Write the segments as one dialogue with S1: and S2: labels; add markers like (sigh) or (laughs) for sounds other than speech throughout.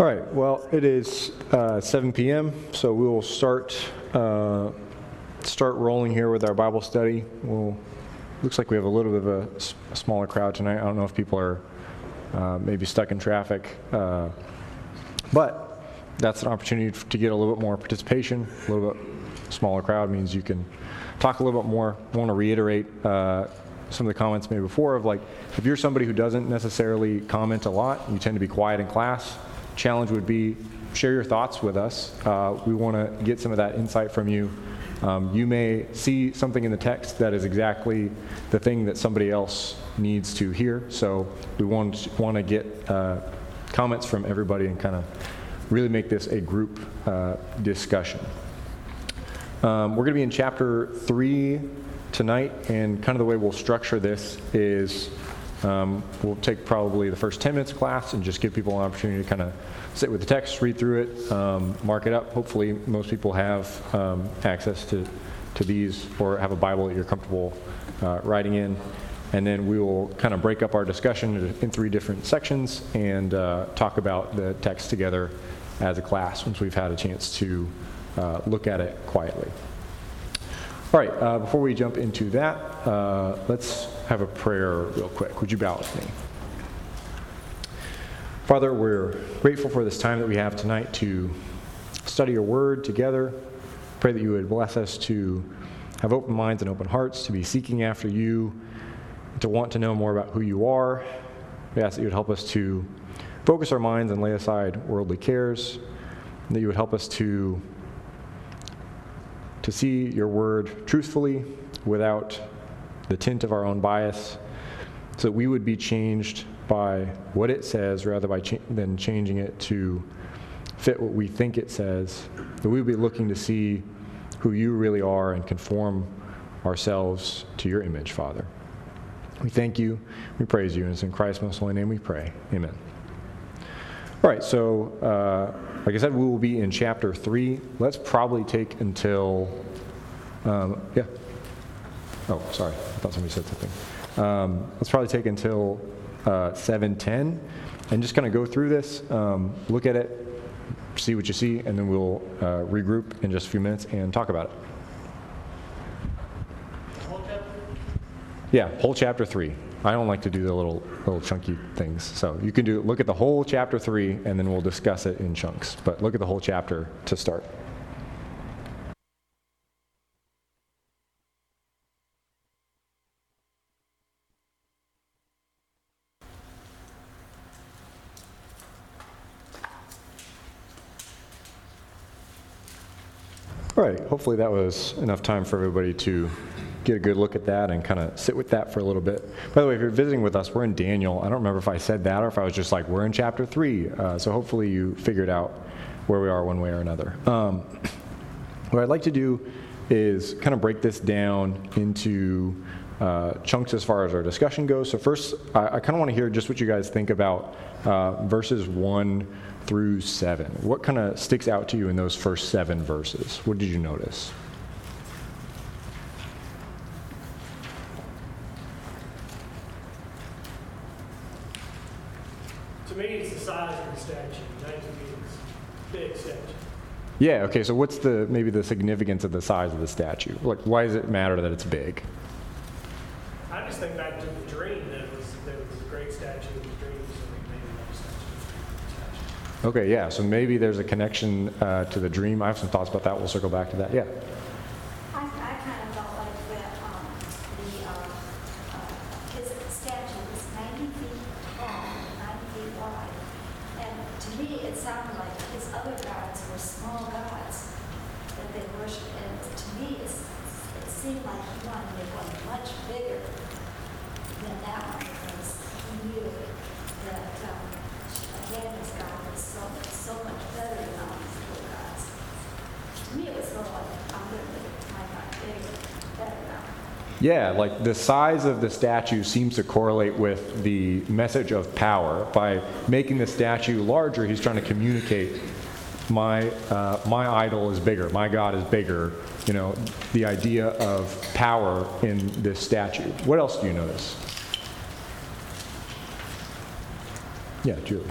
S1: All right, well, it is uh, 7 p.m., so we will start uh, start rolling here with our Bible study. We'll, looks like we have a little bit of a, s- a smaller crowd tonight. I don't know if people are uh, maybe stuck in traffic, uh, but that's an opportunity to get a little bit more participation. A little bit smaller crowd means you can talk a little bit more. I want to reiterate uh, some of the comments made before of like, if you're somebody who doesn't necessarily comment a lot, you tend to be quiet in class, challenge would be share your thoughts with us. Uh, we want to get some of that insight from you. Um, you may see something in the text that is exactly the thing that somebody else needs to hear. So we want want to get uh, comments from everybody and kind of really make this a group uh, discussion. Um, we're going to be in chapter 3 tonight, and kind of the way we'll structure this is um, we'll take probably the first 10 minutes of class and just give people an opportunity to kind of sit with the text, read through it, um, mark it up. Hopefully, most people have um, access to, to these or have a Bible that you're comfortable uh, writing in. And then we will kind of break up our discussion in three different sections and uh, talk about the text together as a class once we've had a chance to uh, look at it quietly. All right, uh, before we jump into that, uh, let's have a prayer real quick. Would you bow with me? Father, we're grateful for this time that we have tonight to study your word together. Pray that you would bless us to have open minds and open hearts, to be seeking after you, to want to know more about who you are. We ask that you would help us to focus our minds and lay aside worldly cares, that you would help us to to see your word truthfully without the tint of our own bias, so that we would be changed by what it says rather by than changing it to fit what we think it says. That we would be looking to see who you really are and conform ourselves to your image, Father. We thank you, we praise you, and it's in Christ's most holy name we pray. Amen. All right, so uh, like I said, we will be in chapter 3. Let's probably take until, um, yeah. Oh, sorry, I thought somebody said something. Um, let's probably take until uh, 7:10, and just kind of go through this, um, look at it, see what you see, and then we'll uh, regroup in just a few minutes and talk about it. Yeah, whole chapter three. I don't like to do the little little chunky things. So you can do look at the whole chapter three, and then we'll discuss it in chunks. But look at the whole chapter to start. All right, hopefully that was enough time for everybody to get a good look at that and kind of sit with that for a little bit. By the way, if you're visiting with us, we're in Daniel. I don't remember if I said that or if I was just like, we're in chapter three. Uh, so hopefully you figured out where we are one way or another. Um, what I'd like to do is kind of break this down into uh, chunks as far as our discussion goes. So first, I, I kind of want to hear just what you guys think about uh, verses one through seven. What kind of sticks out to you in those first seven verses? What did you notice?
S2: To me, it's the size of the statue. 19 feet is big statue.
S1: Yeah, okay, so what's the maybe the significance of the size of the statue? Like, why does it matter that it's big?
S2: I just think back to the dream that it was, that it was a great statue in the dream, so maybe that statue.
S1: Okay, yeah, so maybe there's a connection uh, to the dream. I have some thoughts about that. We'll circle back to that. Yeah.
S3: I, I kind of felt like that, um, the, uh, uh, his statue was ninety feet tall, ninety feet wide. And to me, it sounded like his other gods were small gods that they worshiped. And to me, it's, it seemed like he wanted to make one much bigger than that one because he knew that, um, again, his God was so, so much better than all these little gods. To me, it was sort of like, I'm going to make my God bigger, better now.
S1: Yeah, like the size of the statue seems to correlate with the message of power. By making the statue larger, he's trying to communicate my, uh, my idol is bigger, my God is bigger. You know, the idea of power in this statue. What else do you notice? Yeah, Julie.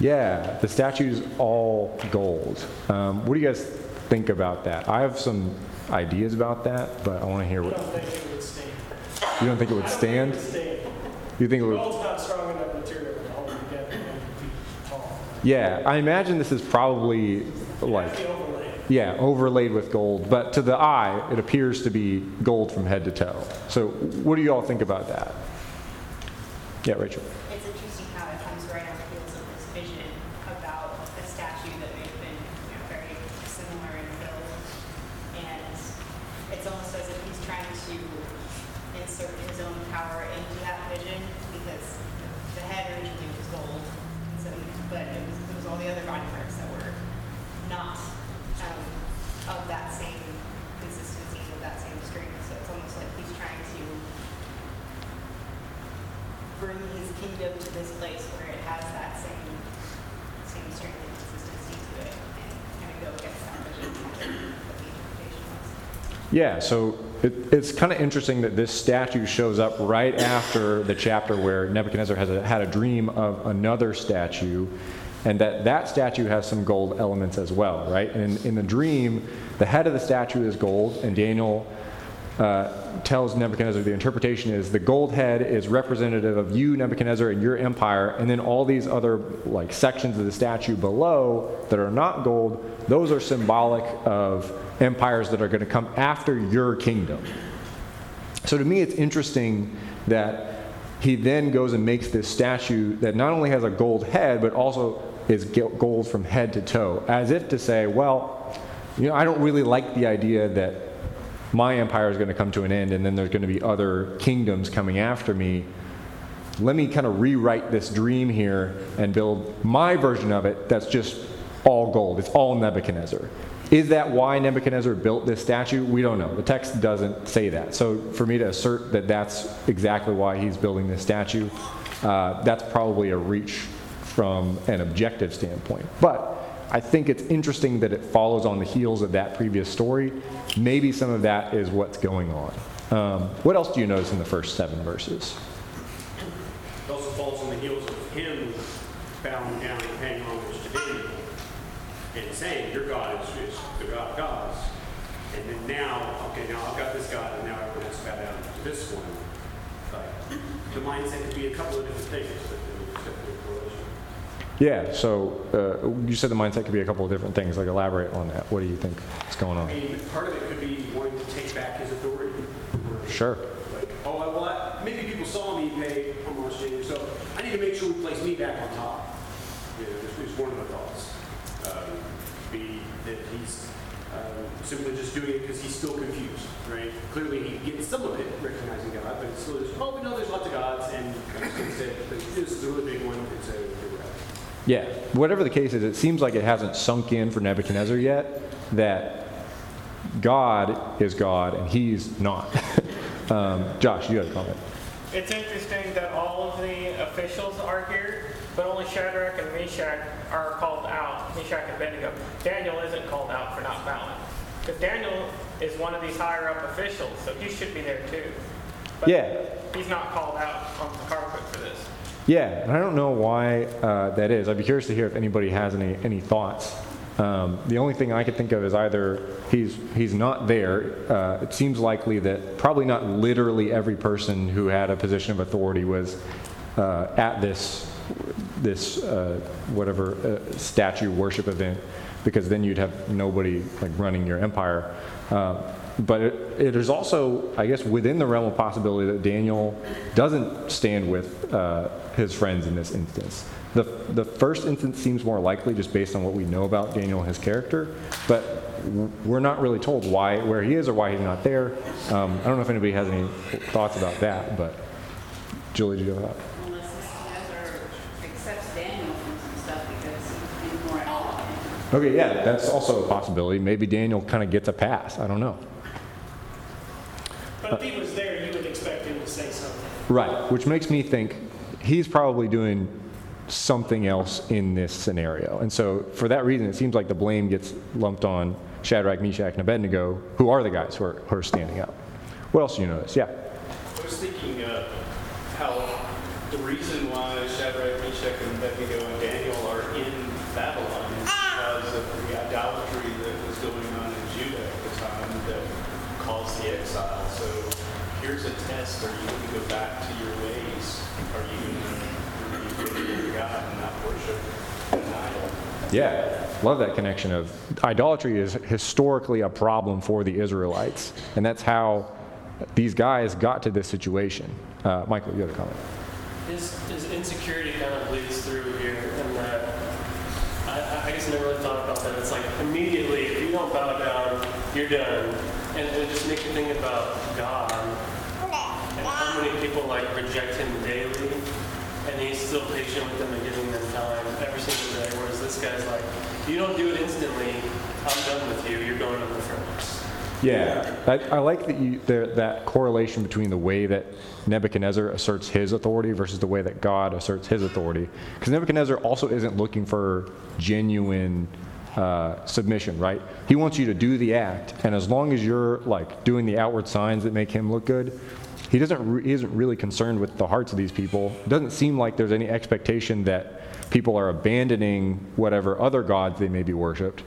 S1: Yeah, the statue's all gold. Um, what do you guys think about that? I have some ideas about that, but I want to hear
S2: I
S1: what
S2: don't think it would stand.
S1: you don't think it
S2: I
S1: would
S2: don't think
S1: stand.
S2: it would stand.
S1: You think it would?
S2: Not strong enough material to hold it together and feet tall.
S1: Yeah, I imagine this is probably like
S2: That's the overlay.
S1: yeah overlaid with gold, but to the eye it appears to be gold from head to toe. So what do you all think about that? Yeah, Rachel.
S4: It's interesting how it comes right on the heels of this vision about a statue that may have been you know, very similar in build. And it's almost as if he's trying to insert his own power into that vision because the head originally was gold. So, but it was, it was all the other body parts that were not um, of that same consistency, of that same strength. So it's almost like he's trying to bring his kingdom to this place where it has that same same strength and consistency to it and kind of go against that vision.
S1: Yeah, so it, it's kind of interesting that this statue shows up right after the chapter where Nebuchadnezzar has a, had a dream of another statue, and that that statue has some gold elements as well, right? And in, in the dream, the head of the statue is gold, and Daniel uh, tells Nebuchadnezzar the interpretation is the gold head is representative of you, Nebuchadnezzar, and your empire, and then all these other like sections of the statue below that are not gold, those are symbolic of empires that are going to come after your kingdom. So to me, it's interesting that he then goes and makes this statue that not only has a gold head, but also is gold from head to toe, as if to say, well, you know, I don't really like the idea that my empire is going to come to an end and then there's going to be other kingdoms coming after me. Let me kind of rewrite this dream here and build my version of it that's just all gold. It's all Nebuchadnezzar. Is that why Nebuchadnezzar built this statue? We don't know. The text doesn't say that. So for me to assert that that's exactly why he's building this statue, uh, that's probably a reach from an objective standpoint. But I think it's interesting that it follows on the heels of that previous story. Maybe some of that is what's going on. Um, what else do you notice in the first seven verses?
S5: It also falls on the heels of him bowing down and paying homage to Daniel and saying, Your God is, the God of gods. And then now, okay, now I've got this God, and now everyone has to bow down to this one. Like, the mindset could be a couple of different things, but there's definitely a correlation.
S1: Yeah, so uh, you said the mindset could be a couple of different things. Like, elaborate on that. What do you think is going on?
S5: I mean, part of it could be wanting to take back his authority.
S1: Sure.
S5: Like, oh, well, I- maybe people saw me pay to him, so I need to make sure we place me back on top. You know, this was one of the thoughts. Um, Be that he's um, simply just doing it because he's still confused, right? Clearly, he gets some of it, recognizing God, but it's still just, oh, we know there's lots of gods, and instead, this is a really big one, and so here we are.
S1: Yeah, whatever the case is, it seems like it hasn't sunk in for Nebuchadnezzar yet that God is God and he's not. (laughs) um, Josh, you had a comment.
S6: It's interesting that all of the officials are here, but only Shadrach and Meshach are called out, Meshach and Abednego. Daniel isn't called out for not bowing. Because Daniel is one of these higher up officials, so he should be there too. But
S1: Yeah.
S6: He's not called out on the carpet for this.
S1: Yeah, and I don't know why uh, that is. I'd be curious to hear if anybody has any, any thoughts. Um, the only thing I could think of is either he's, he's not there. Uh, it seems likely that probably not literally every person who had a position of authority was uh, at this, this uh, whatever uh, statue worship event, because then you'd have nobody like running your empire. But it, it is also, I guess, within the realm of possibility that Daniel doesn't stand with uh, his friends in this instance. The, the first instance seems more likely just based on what we know about Daniel and his character, but we're not really told why, where he is or why he's not there. Um, I don't know if anybody has any thoughts about that, but Julie, do you have a thought?
S7: Unless Nebuchadnezzar accepts Daniel from some stuff because he's more eloquent.
S1: Okay, yeah, that's also a possibility. Maybe Daniel kind of gets a pass. I don't know.
S2: But if he was there, you would expect him to say something.
S1: Right, which makes me think he's probably doing something else in this scenario. And so for that reason, it seems like the blame gets lumped on Shadrach, Meshach, and Abednego, who are the guys who are, who are standing up. What else do you notice? Yeah.
S8: I was thinking uh, how the reason why Shadrach, Meshach, and Abednego and Daniel are in Babylon is because of the idolatry that was going on in Judah at the time that caused the exile. So here's a test. Are you going to go back to your ways? Are you going to believe in God and not worship an idol?
S1: Yeah, love that connection of idolatry is historically a problem for the Israelites, and that's how these guys got to this situation. Uh, Michael, you have a comment.
S9: His, his insecurity kind of bleeds through here, and that I, I guess I never really thought about that. It's like immediately, if you don't bow down, you're done, and, and it just makes you think about God and how many people like reject Him daily, and He's still patient with them and giving them time every single day. Whereas this guy's like, you don't do it instantly, I'm done with you. You're going to the furnace.
S1: Yeah, I, I like that you the, that correlation between the way that Nebuchadnezzar asserts his authority versus the way that God asserts his authority. Because Nebuchadnezzar also isn't looking for genuine uh, submission, right? He wants you to do the act, and as long as you're like doing the outward signs that make him look good, he doesn't re- he isn't really concerned with the hearts of these people. It doesn't seem like there's any expectation that people are abandoning whatever other gods they may be worshipped.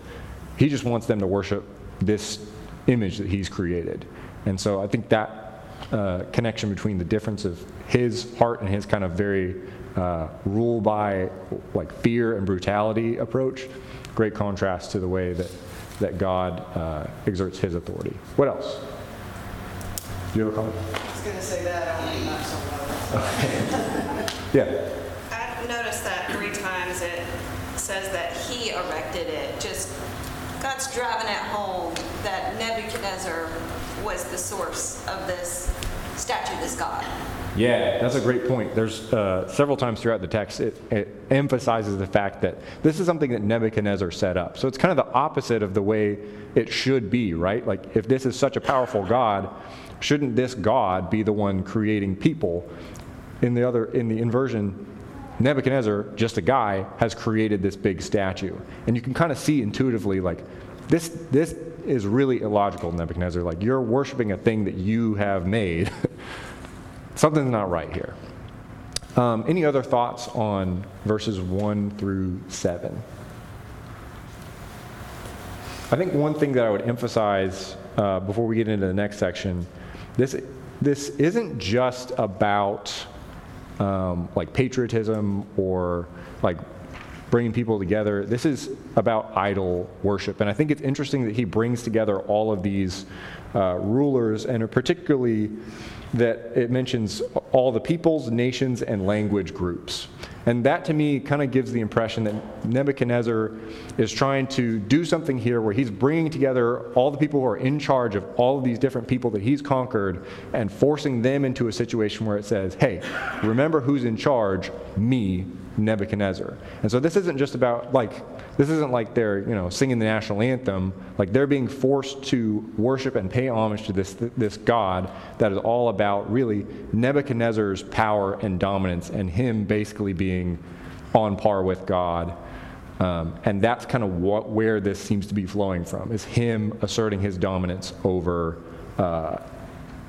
S1: He just wants them to worship this image that he's created. And so I think that uh, connection between the difference of his heart and his kind of very uh, rule by like fear and brutality approach, great contrast to the way that, that God uh, exerts his authority. What else? Do you have a comment?
S10: I was gonna say that, I only not so well.
S1: Yeah.
S10: I've noticed that three times it says that he erected it, just, God's driving at home that Nebuchadnezzar was the source of this statue, this God.
S1: Yeah, that's a great point. There's uh, several times throughout the text it, it emphasizes the fact that this is something that Nebuchadnezzar set up. So it's kind of the opposite of the way it should be, right? Like if this is such a powerful God, shouldn't this God be the one creating people? In the other, in the inversion, Nebuchadnezzar, just a guy, has created this big statue, and you can kind of see intuitively like this. This is really illogical, Nebuchadnezzar. Like you're worshiping a thing that you have made. (laughs) Something's not right here. Um, any other thoughts on verses 1 through 7? I think one thing that I would emphasize uh, before we get into the next section this, this isn't just about um, like patriotism or like bringing people together. This is about idol worship. And I think it's interesting that he brings together all of these uh, rulers, and particularly that it mentions all the peoples, nations, and language groups. And that to me kind of gives the impression that Nebuchadnezzar is trying to do something here where he's bringing together all the people who are in charge of all of these different people that he's conquered and forcing them into a situation where it says, hey, remember who's in charge? Me, Nebuchadnezzar. And so this isn't just about like this isn't like they're you know singing the national anthem. Like they're being forced to worship and pay homage to this this God that is all about really Nebuchadnezzar's power and dominance, and him basically being on par with God. Um, and that's kind of what, where this seems to be flowing from is him asserting his dominance over uh,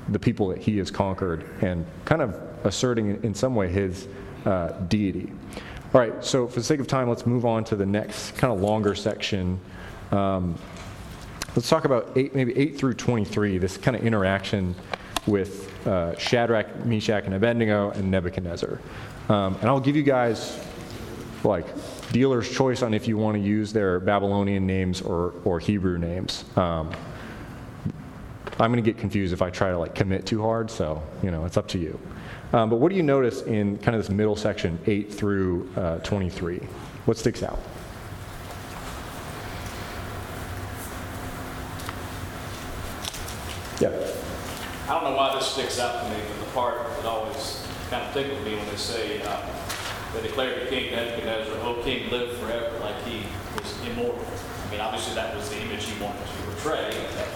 S1: the people that he has conquered and kind of asserting in some way his uh, deity. All right, so for the sake of time, let's move on to the next kind of longer section. Um, let's talk about eight, maybe 8 through 23, this kind of interaction with uh, Shadrach, Meshach, and Abednego, and Nebuchadnezzar. Um, and I'll give you guys like dealer's choice on if you want to use their Babylonian names or, or Hebrew names. Um, I'm going to get confused if I try to like commit too hard, so you know it's up to you. Um, but what do you notice in kind of this middle section, 8 through uh, 23? What sticks out? Yeah.
S11: I don't know why this sticks out to me, but the part that always kind of tickled me when they say, uh, they declared to King Nebuchadnezzar, "O king, live forever," like he was immortal. I mean, obviously that was the image he wanted to portray, that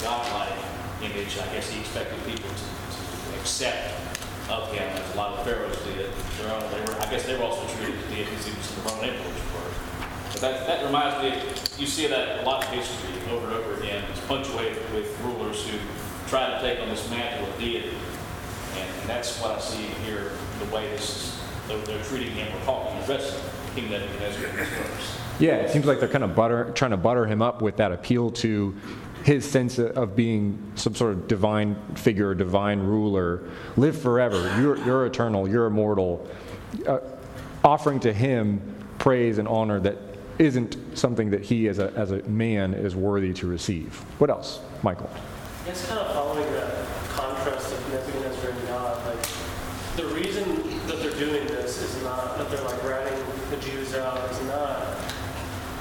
S11: godlike image. I guess he expected people to, to accept of him, as a lot of pharaohs did. Their own, they were, I guess they were also treated as deities, even some of the Roman emperors were. But that, that reminds me, you see that a lot in history over and over again. It's punctuated with rulers who try to take on this mantle of deity. And, and that's what I see here, the way this is, they're, they're treating him or talking, addressing King Nebuchadnezzar in this verse.
S1: Yeah, it seems like they're kind of butter, trying to butter him up with that appeal to his sense of being some sort of divine figure, divine ruler. Live forever. You're, you're eternal. You're immortal. Uh, offering to him praise and honor that isn't something that he, as a, as a man, is worthy to receive. What else, Michael?
S9: It's kind of following that contrast of Nebuchadnezzar and God. Like, the reason that they're doing this is not that they're like ratting the Jews out. Is not,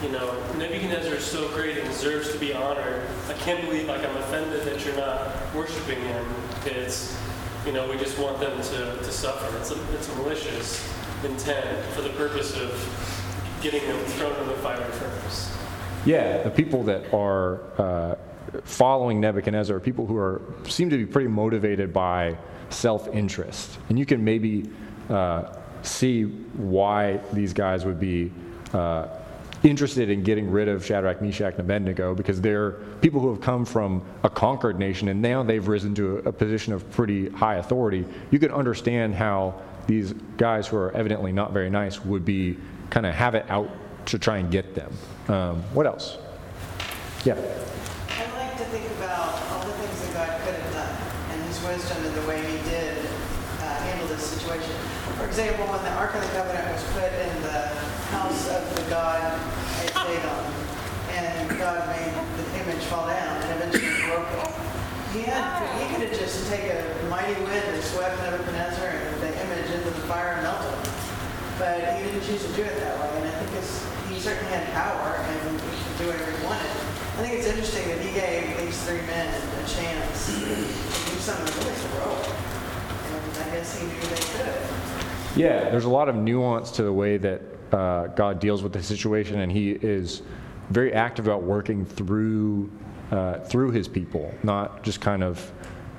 S9: you know, Nebuchadnezzar is so great and deserves to be honored. I can't believe, like, I'm offended that you're not worshiping him. It's, you know, we just want them to, to suffer. It's a, it's a malicious intent for the purpose of getting them thrown in the fiery furnace.
S1: Yeah, the people that are uh, following Nebuchadnezzar are people who are seem to be pretty motivated by self-interest, and you can maybe uh, see why these guys would be uh, interested in getting rid of Shadrach, Meshach, and Abednego because they're people who have come from a conquered nation and now they've risen to a, a position of pretty high authority. You can understand how these guys who are evidently not very nice would be kind of have it out to try and get them. Um, what else? Yeah.
S12: I like to think about all the things that God could have done and his wisdom in the way he did uh, handle this situation. For example, when the Ark of the Covenant was put in the house of the god Dagon, and God made the image fall down and eventually broke it. He had, he could have just taken a mighty wind and swept Nebuchadnezzar and the image into the fire and melted it. But he didn't choose to do it that way, and I think he certainly had power and he could do whatever he wanted. I think it's interesting that he gave these three men a chance to do something really heroic. And I guess he knew they could.
S1: Yeah, there's a lot of nuance to the way that uh, God deals with the situation, and He is very active about working through uh, through His people, not just kind of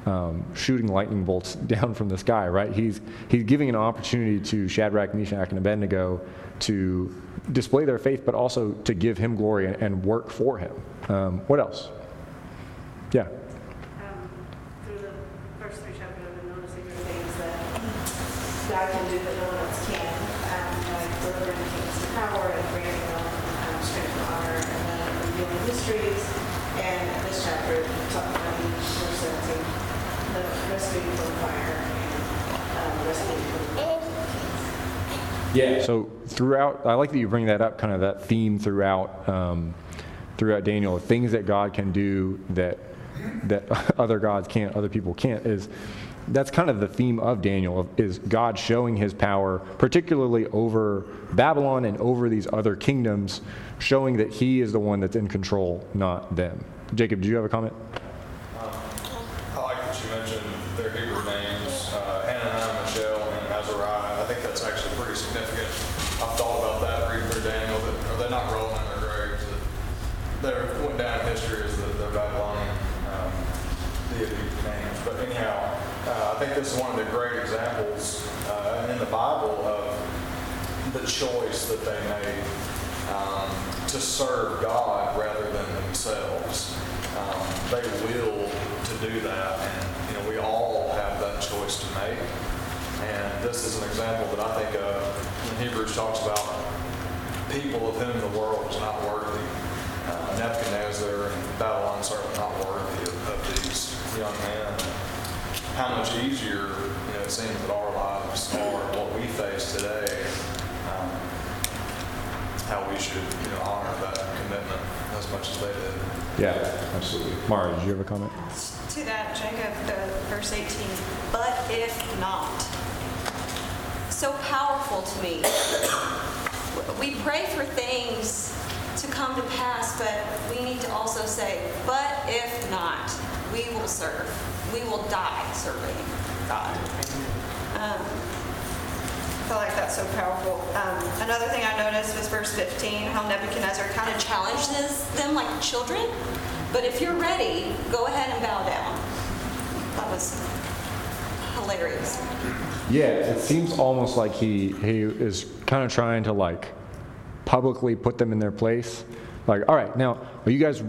S1: um, shooting lightning bolts (laughs) down from the sky. Right? He's He's giving an opportunity to Shadrach, Meshach, and Abednego to display their faith, but also to give Him glory and, and work for Him. Um, what else? Yeah.
S7: um, through the first three chapters, I've been noticing there are things that God can do that no one else can, um, like delivering kings to power and granting them um, strength and honor, and then revealing mysteries. And this chapter, talking about in verse 17, the rescuing from fire and um, rescuing from
S1: Yeah. So throughout, I like that you bring that up, kind of that theme throughout, um, throughout Daniel. Things that God can do that that (laughs) other gods can't, other people can't. Is that's kind of the theme of Daniel is God showing His power, particularly over Babylon and over these other kingdoms, showing that He is the one that's in control, not them. Jacob, do you have a comment?
S13: I like that you mentioned their Hebrew names, uh, Hananiah, Mishael, and Azariah. I think that's actually pretty significant. I've thought about that reading through Daniel, that are they not rolling in their graves? That they went down in history as the, the Babylonian um, deity names. But anyhow, uh, I think this is one of the great examples uh, in the Bible of the choice that they made um, to serve God rather than themselves. Um, they will to do that, and you know we all have that choice to make. And this is an example that I think uh, in Hebrews talks about people of whom the world was not worthy. Uh, Nebuchadnezzar and Babylon certainly not worthy of, of these young men. How much easier, you know, it seems that our lives are what we face today. Um, how we should, you know, honor that commitment as much as they did.
S1: Yeah, absolutely. Mara, did you have a comment?
S10: To that, Jacob, the verse 18, but if not. So powerful to me. We pray for things to come to pass, but we need to also say, but if not, we will serve. We will die serving God. Um, I feel like that's so powerful. Um, another thing I noticed was verse 15, how Nebuchadnezzar kind of challenges them like children. But if you're ready, go ahead and bow down. That was hilarious.
S1: Yeah, it seems almost like he he is kind of trying to like publicly put them in their place. Like, all right, now are you guys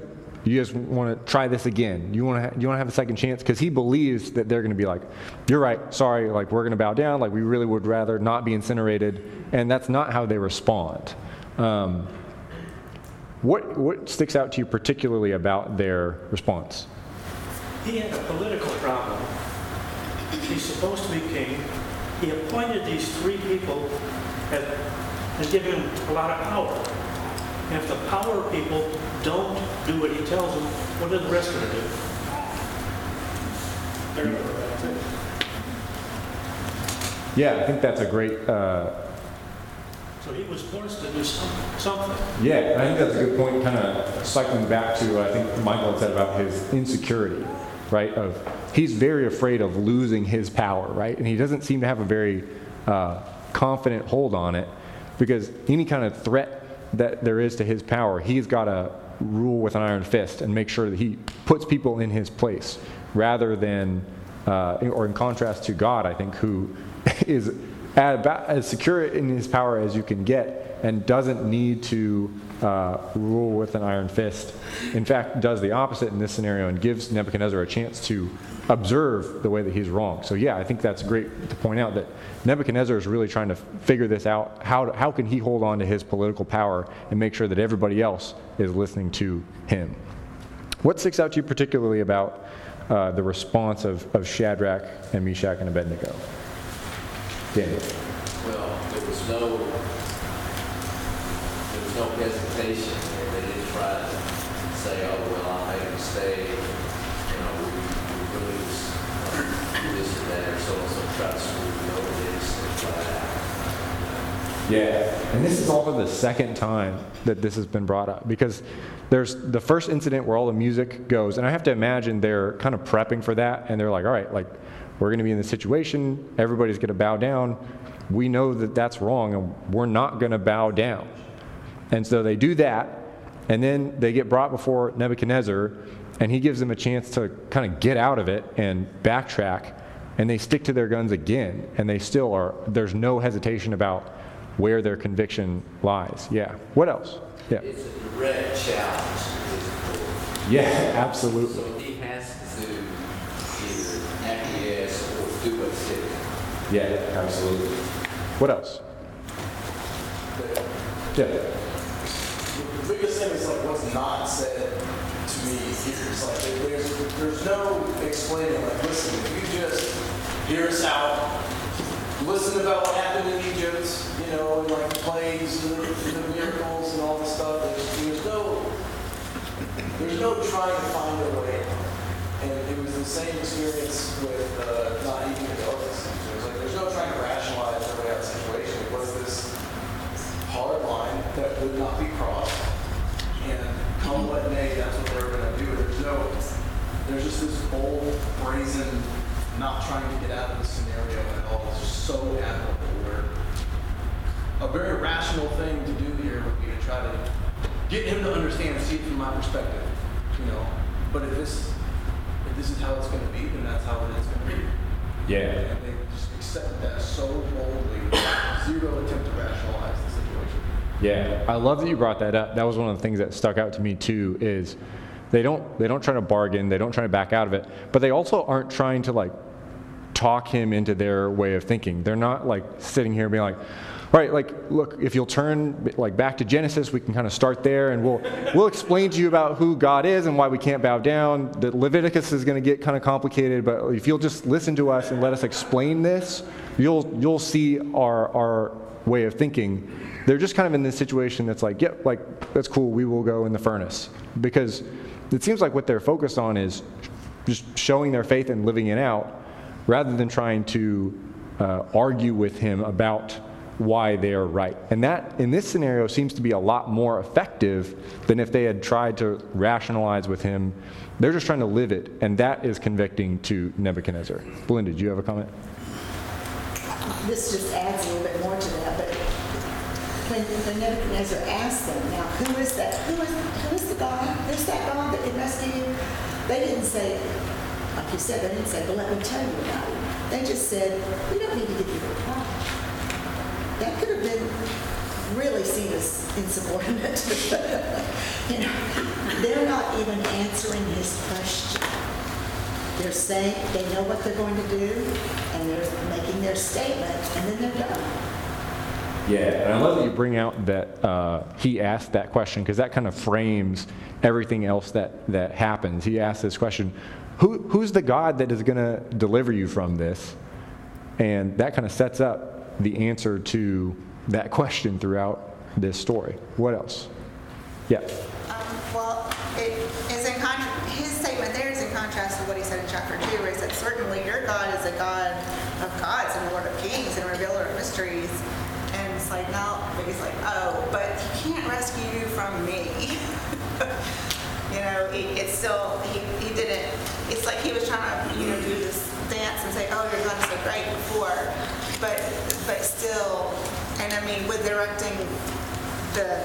S1: you guys want to try this again? You want to, you want to have a second chance? Because he believes that they're going to be like, you're right, sorry, like we're going to bow down, like we really would rather not be incinerated. And that's not how they respond. Um, what, what sticks out to you particularly about their response?
S14: He had a political problem. He's supposed to be king. He appointed these three people that and given him a lot of power. And if the power people don't do what he tells them, what are the rest going to do? They're going to that's it.
S1: Yeah, I think that's a great, uh,
S14: So he was forced to do some- something.
S1: yeah, I think that's a good point, kind of cycling back to, I think Michael had said about his insecurity, right? Of, he's very afraid of losing his power, right? And he doesn't seem to have a very uh, confident hold on it because any kind of threat that there is to his power, he's got to rule with an iron fist and make sure that he puts people in his place rather than, uh, or in contrast to God, I think, who (laughs) is about as secure in his power as you can get and doesn't need to uh, rule with an iron fist. In fact, does the opposite in this scenario and gives Nebuchadnezzar a chance to observe the way that he's wrong. So, yeah, I think that's great to point out that Nebuchadnezzar is really trying to figure this out. How, how can he hold on to his political power and make sure that everybody else is listening to him? What sticks out to you particularly about uh, the response of, of Shadrach and Meshach and Abednego? Daniel.
S15: Well, there was no, was no hesitation. They didn't try to say, oh, well, I made a mistake. You know, we, we really was uh, this and that, or so and so, try to smooth it over. Just said, flat out.
S1: Yeah, and this is also the second time that this has been brought up because there's the first incident where all the music goes, and I have to imagine they're kind of prepping for that, and they're like, all right, like we're going to be in this situation, everybody's going to bow down. We know that that's wrong, and we're not going to bow down. And so they do that, and then they get brought before Nebuchadnezzar, and he gives them a chance to kind of get out of it and backtrack, and they stick to their guns again, and they still are, there's no hesitation about where their conviction lies. Yeah. What else? Yeah.
S15: It's a direct challenge to his authority.
S1: Yeah, absolutely.
S15: So he has to either acquiesce or do what's said.
S1: Yeah, absolutely. What else? Yeah.
S16: Biggest is like what's not said to me here. It's like there's there's no explaining. Like, listen, if you just hear us out, listen about what happened in Egypt, you know, and like the plagues and the, the miracles and all this stuff. There's, there's no there's no trying to find a way. And it was the same experience with uh, not eating the donuts. It was like there's no trying to rationalize their way out of the situation. It was this hard line that would not be crossed. Come what may, that's what they're going to do. There's no, there's just this bold, brazen, not trying to get out of the scenario at all. It's just so admirable. Where a very rational thing to do here would be to try to get him to understand, see it from my perspective, you know. But if this, if this is how it's going to be, then that's how it is going to be.
S1: Yeah.
S16: And they just accept that so boldly, zero attempt to rationalize.
S1: Yeah, I love that you brought that up. That was one of the things that stuck out to me too. Is they don't they don't try to bargain, they don't try to back out of it, but they also aren't trying to like talk him into their way of thinking. They're not like sitting here being like, right, like look, if you'll turn like back to Genesis, we can kind of start there, and we'll we'll explain to you about who God is and why we can't bow down. The Leviticus is going to get kind of complicated, but if you'll just listen to us and let us explain this, you'll you'll see our our way of thinking they're just kind of in this situation that's like, yep, like, that's cool, we will go in the furnace. Because it seems like what they're focused on is just showing their faith and living it out rather than trying to uh, argue with him about why they are right. And that, in this scenario, seems to be a lot more effective than if they had tried to rationalize with him. They're just trying to live it, and that is convicting to Nebuchadnezzar. Belinda, do you have a comment?
S17: This just adds a little bit more to that, but when, when Nebuchadnezzar asked them, now, who is that? Who is, who is the God? Who's that God that rescue you? They didn't say, like you said, they didn't say, well, let me tell you about it. They just said, we don't need to give you a. That could have been really seen as insubordinate. (laughs) You know, they're not even answering his question. They're saying, they know what they're going to do, and they're making their statement, and then they're done.
S1: Yeah, and I love that you bring out that uh, he asked that question because that kind of frames everything else that, that happens. He asked this question Who, Who's the God that is going to deliver you from this? And that kind of sets up the answer to that question throughout this story. What else? Yeah.
S10: Um, Well, it is in contra, his statement there is in contrast to what he said in chapter two, where he said, certainly your God is a God of gods and Lord of kings and revealer of mysteries. And it's like, no, but he's like, oh, but he can't rescue you from me. (laughs) You know, it's still, he, he didn't, it's like he was trying to, you know, do this and say, oh, your God is so great before, but, but still, and I mean, with erecting the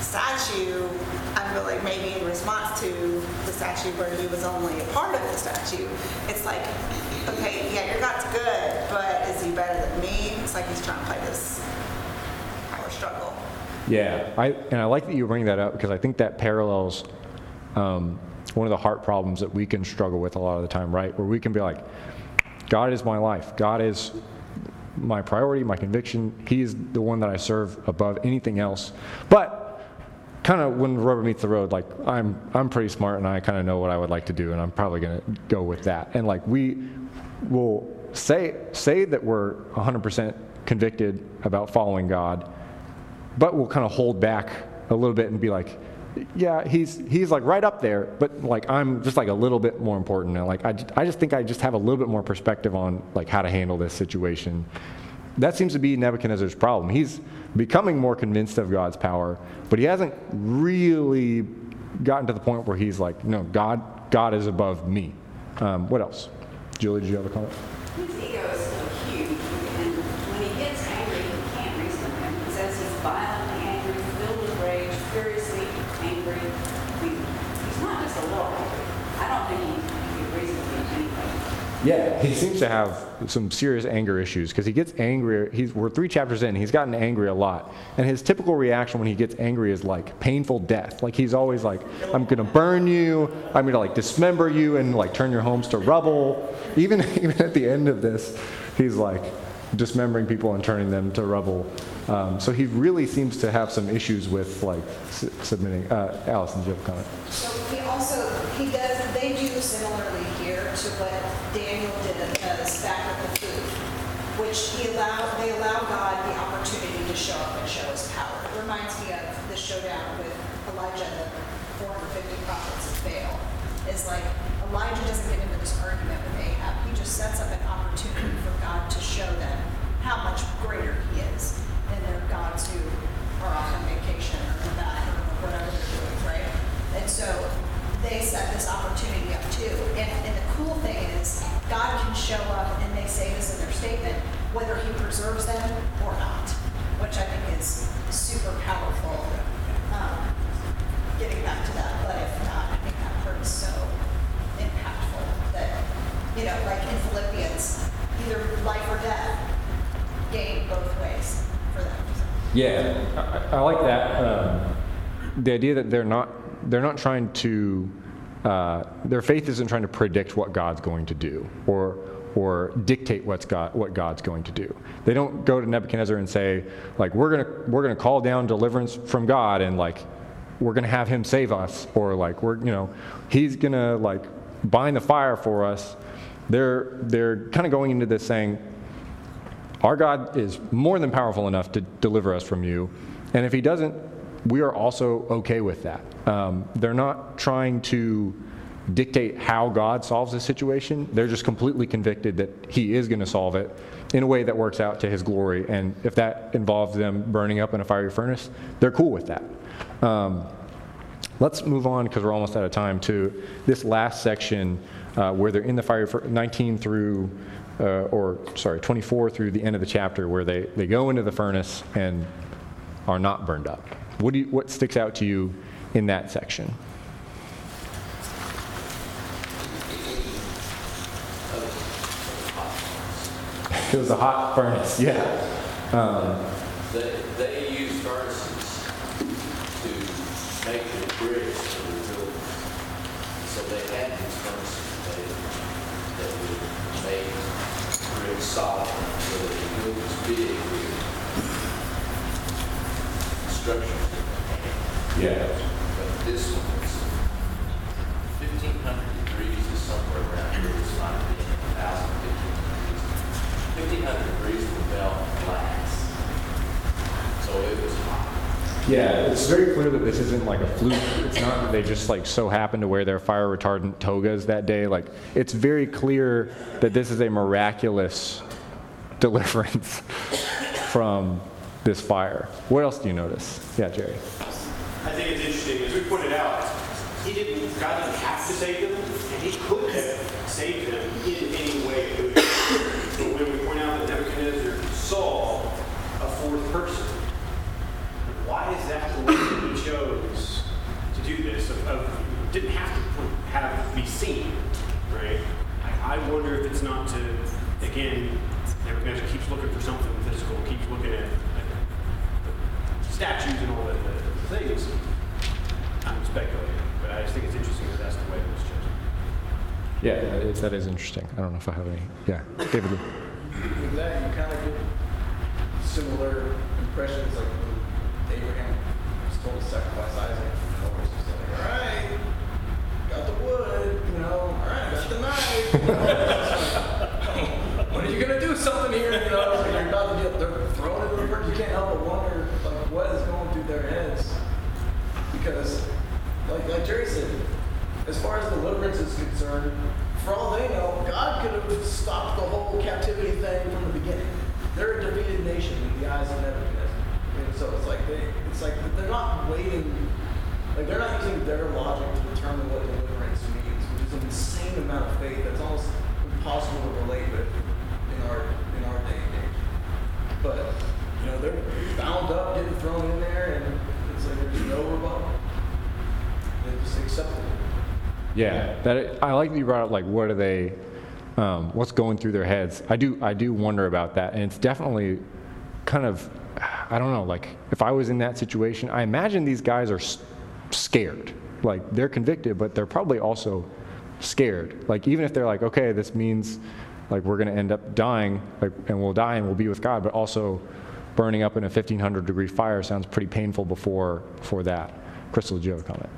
S10: statue, I feel like maybe in response to the statue where he was only a part of the statue, it's like, okay, yeah, your God's good, but is he better than me? It's like he's trying to play this power struggle.
S1: Yeah, I, and I like that you bring that up because I think that parallels um, one of the heart problems that we can struggle with a lot of the time, right? Where we can be like, God is my life. God is my priority, my conviction. He is the one that I serve above anything else. But kind of when the rubber meets the road, like I'm, I'm pretty smart and I kind of know what I would like to do, and I'm probably going to go with that. And like we will say say that we're 100% convicted about following God, but we'll kind of hold back a little bit and be like, yeah, he's he's like right up there, but like I'm just like a little bit more important. And like I, I just think I just have a little bit more perspective on like how to handle this situation. That seems to be Nebuchadnezzar's problem. He's becoming more convinced of God's power, but he hasn't really gotten to the point where he's like, no, God God is above me. Um, what else? Julie, did you have a comment?
S18: His ego is so huge, and when he gets angry, he can't reason with him. He says he's violently angry, filled with rage, furiously angry. I mean, he's not just a little angry. I don't think he, he can reason with him anyway.
S1: Yeah, he seems to have some serious anger issues because he gets angry. He's, we're three chapters in. He's gotten angry a lot, and his typical reaction when he gets angry is like painful death. Like he's always like, "I'm gonna burn you. I'm gonna like dismember you and like turn your homes to rubble." Even (laughs) even at the end of this, he's like dismembering people and turning them to rubble. Um, so he really seems to have some issues with like s- submitting. Uh, Allison, do you have a comment?
S17: So he also, he does, they similarly here to what Daniel did, does back with the food, which he allowed, they allow God the opportunity to show up and show his power. It reminds me of the showdown with Elijah, the 450 prophets of Baal. It's like Elijah doesn't get into this argument with Ahab. He just sets up an opportunity for God to show them how much greater he is than their gods who are off on vacation or in the bathroom or whatever they're doing, right? And so they set this opportunity up too. And, and the cool thing is, God can show up, and they say this in their statement, whether he preserves them or not, which I think is super powerful. Um, getting back to that, but if not, I think that part is so impactful that, you know, like in Philippians, either life or death, gain both ways for them.
S1: Yeah, I, I like that. Um, the idea that they're not they're not trying to uh, their faith isn't trying to predict what God's going to do or or dictate what's God what God's going to do. They don't go to Nebuchadnezzar and say like we're gonna we're gonna call down deliverance from God and like we're gonna have him save us or like we're you know he's gonna like bind the fire for us. They're they're kind of going into this saying our God is more than powerful enough to deliver us from you. And if He doesn't, we are also okay with that. Um, they're not trying to dictate how God solves the situation. They're just completely convicted that He is going to solve it in a way that works out to His glory. And if that involves them burning up in a fiery furnace, they're cool with that. Um, Let's move on because we're almost out of time to this last section uh, where they're in the fire for 19 through, uh, or sorry, 24 through the end of the chapter where they, they go into the furnace and are not burned up. What, do you, what sticks out to you in that section? It was a hot furnace, yeah. Um,
S15: They, they used furnaces to make the bricks for the buildings. So they had these furnaces made that would make bricks solid, so that the buildings big structures.
S1: Yeah.
S15: But this fifteen hundred degrees is somewhere around here, it's not being a thousand, fifteen degrees. Fifteen hundred degrees will melt glass. So it was hot.
S1: Yeah, it's very clear that this isn't like a fluke. It's not that they just like so happened to wear their fire retardant togas that day. Like, it's very clear that this is a miraculous deliverance (laughs) from this fire. What else do you notice? Yeah, Jerry.
S5: I think it's interesting, as we pointed out, he didn't, God didn't have to save them, and he could have saved them in any way. But when we point out that Nebuchadnezzar saw a fourth person, why is that the way that he chose to do this? Of, of didn't have to have be seen, right? I, I wonder if it's not to, again, Nebuchadnezzar keeps looking for something physical, keeps looking at, at statues and all that the things. I'm speculating, but I just think it's interesting that that's the way it was chosen.
S1: Yeah, that is, that is interesting. I don't know if I have any. Yeah, David.
S16: With that, you kind of get similar impressions like when Abraham was told to sacrifice Isaac. And was like, all right, got the wood, you know, all right, got the knife. You know, when are you going to do something here? You know, so you're about to get, they're throwing it in the brick. You can't help but wonder, like, what is going through their heads? Because, like, like Jerry said, as far as deliverance is concerned, for all they know, God could have stopped the whole captivity thing from the beginning. They're a defeated nation in the eyes of Nebuchadnezzar. And so it's like they, it's like they're not waiting, like they're not using their logic to determine what deliverance means, which is an insane amount of faith that's almost impossible to relate with in our in our day and age. But you know, they're bound up, getting thrown in there, and it's like there's no rebuttal. They just accept it.
S1: Yeah, that I like that you brought up like what are they, um, what's going through their heads. I do I do wonder about that, and it's definitely kind of I don't know like if I was in that situation, I imagine these guys are scared. Like they're convicted, but they're probably also scared. Like even if they're like, okay, this means like we're going to end up dying, like and we'll die and we'll be with God, but also burning up in a 1500 degree fire sounds pretty painful before before that. Crystal, did you have a comment?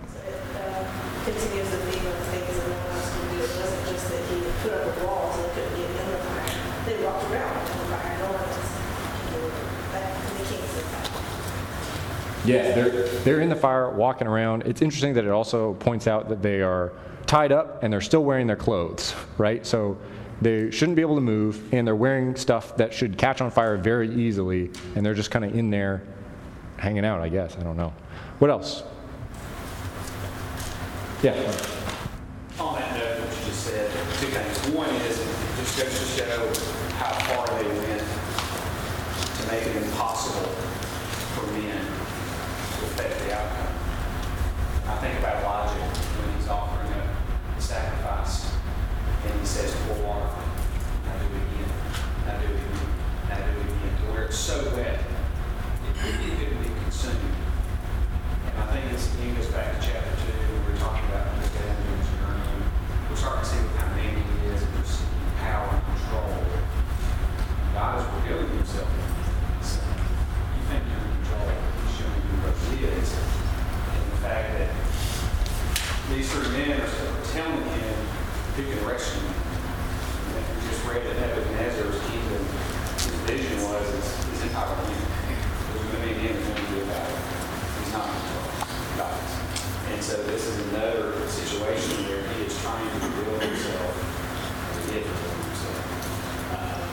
S7: uh, continues the theme of things that no one else can do. It wasn't just that he put up a wall so they couldn't get in the fire. They walked around in the fire. No one else can do it. That, the kings did that.
S1: Yeah, they're, they're in the fire, walking around. It's interesting that it also points out that they are tied up and they're still wearing their clothes, right? So they shouldn't be able to move, and they're wearing stuff that should catch on fire very easily, and they're just kind of in there hanging out, I guess. I don't know. What else? Yeah.
S19: On that note, what you just said, two things. One is, it just goes to show how far they went to make it impossible for men to affect the outcome. I think about Elijah when he's offering up the sacrifice, and he says, pour water on it. Now do it again. Now do it again. Now do it again. To where it's so wet, it it couldn't be consumed. And I think it's, it goes back to chapter two, where we're talking about understanding his journey. We're starting to see what kind of man he is, and we're seeing power and control. God is revealing himself. So, you think you're in control, he's showing you what he is. And the fact that these three men are sort of telling him who can rescue him. And if you just read that Nebuchadnezzar's kingdom, his vision was, is, is entire kingdom. There's going to be an end, there's going to be a battle. He's not in control. God is. And so this is another situation where he is trying to reveal himself as a gift to himself. Um,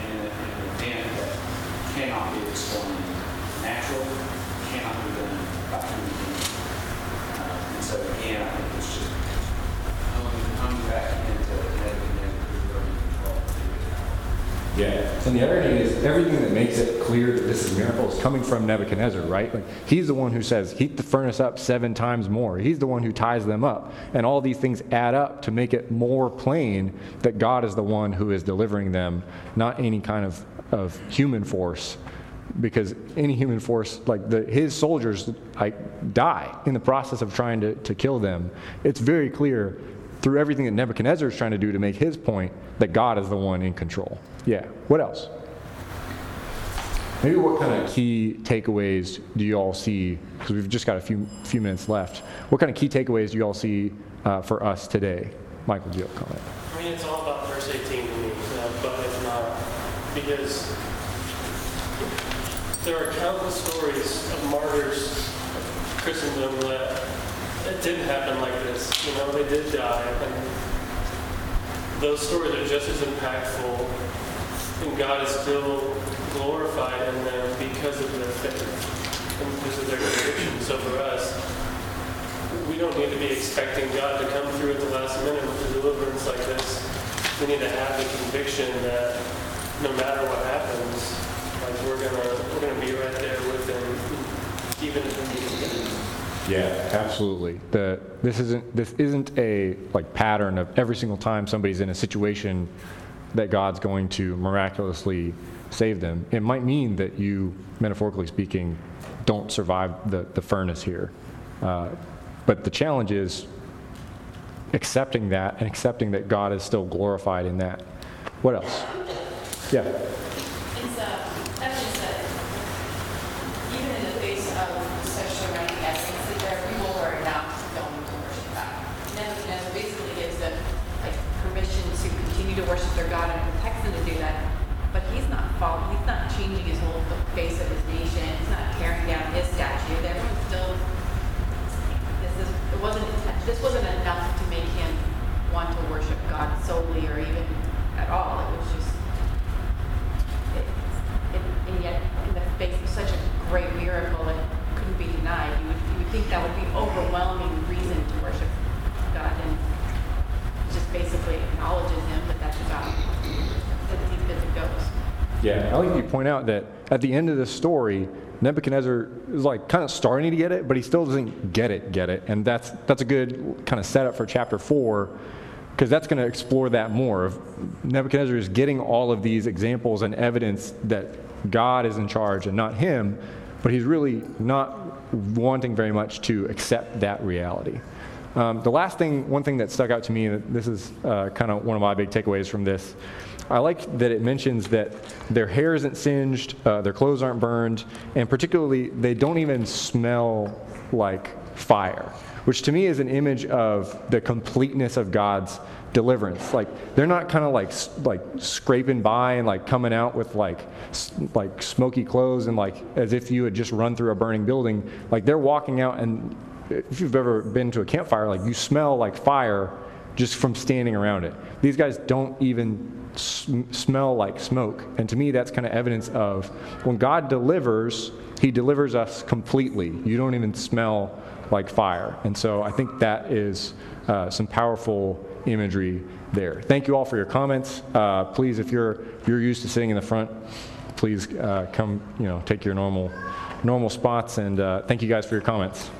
S19: and an and an event that cannot be explained natural, cannot be done by human beings. Uh, and so again, I think it's just coming, coming back into Nebuchadnezzar who's really in control of his power.
S1: Yeah. And the thing is everything that makes it clear that this is a miracle is coming from Nebuchadnezzar, right? Like he's the one who says, heat the furnace up seven times more. He's the one who ties them up. And all these things add up to make it more plain that God is the one who is delivering them, not any kind of, of human force because any human force, like the, his soldiers, like die in the process of trying to, to kill them. It's very clear through everything that Nebuchadnezzar is trying to do to make his point that God is the one in control. Yeah. What else? Maybe what kind of key takeaways do you all see? Because we've just got a few few minutes left. What kind of key takeaways do you all see uh, for us today? Michael, do you have a comment?
S9: I mean, it's all about verse 18 to me, uh, but it's not. Because there are countless stories of martyrs of Christendom that it didn't happen like this. You know, they did die, and those stories are just as impactful, and God is still glorified in them because of their faith and because of their conviction. So for us, we don't need to be expecting God to come through at the last minute with a deliverance like this. We need to have the conviction that no matter what happens, like we're gonna we're gonna be right there with Him, even if we need to.
S1: Yeah, absolutely. The this isn't this isn't a like pattern of every single time somebody's in a situation that God's going to miraculously save them. It might mean that you, metaphorically speaking, don't survive the, the furnace here. Uh, but the challenge is accepting that and accepting that God is still glorified in that. What else? Yeah.
S20: It's uh, evidence that even in the face of such surrounding essence, that there are people who are not going to worship God. Nebuchadnezzar basically gives them like permission to continue to worship their God and protects them to do that. But he's not he's not changing his whole face of his nation. He's not tearing down his statue. Everyone's still. This is, it wasn't. This wasn't enough to make him want to worship God solely or even at all. It was just it, it, and yet, in the face of such a great miracle that couldn't be denied, you would, you would think that would be overwhelming reason to worship God and just basically acknowledges Him, but that's about as deep as it goes.
S1: Yeah, I like you point out that at the end of the story, Nebuchadnezzar is like kind of starting to get it, but he still doesn't get it, get it. And that's that's a good kind of setup for chapter four, because that's going to explore that more. Of Nebuchadnezzar is getting all of these examples and evidence that God is in charge and not him, but he's really not wanting very much to accept that reality. Um, the last thing, one thing that stuck out to me, and this is uh, kind of one of my big takeaways from this, I like that it mentions that their hair isn't singed, uh, their clothes aren't burned, and particularly they don't even smell like fire, which to me is an image of the completeness of God's deliverance. Like they're not kind of like like scraping by and like coming out with like like smoky clothes and like as if you had just run through a burning building. Like they're walking out and if you've ever been to a campfire, like you smell like fire just from standing around it. These guys don't even sm- smell like smoke. And to me, that's kind of evidence of when God delivers, He delivers us completely. You don't even smell like fire. And so I think that is uh, some powerful imagery there. Thank you all for your comments. Uh, please, if you're if you're used to sitting in the front, please uh, come. You know, take your normal normal spots. And uh, thank you guys for your comments.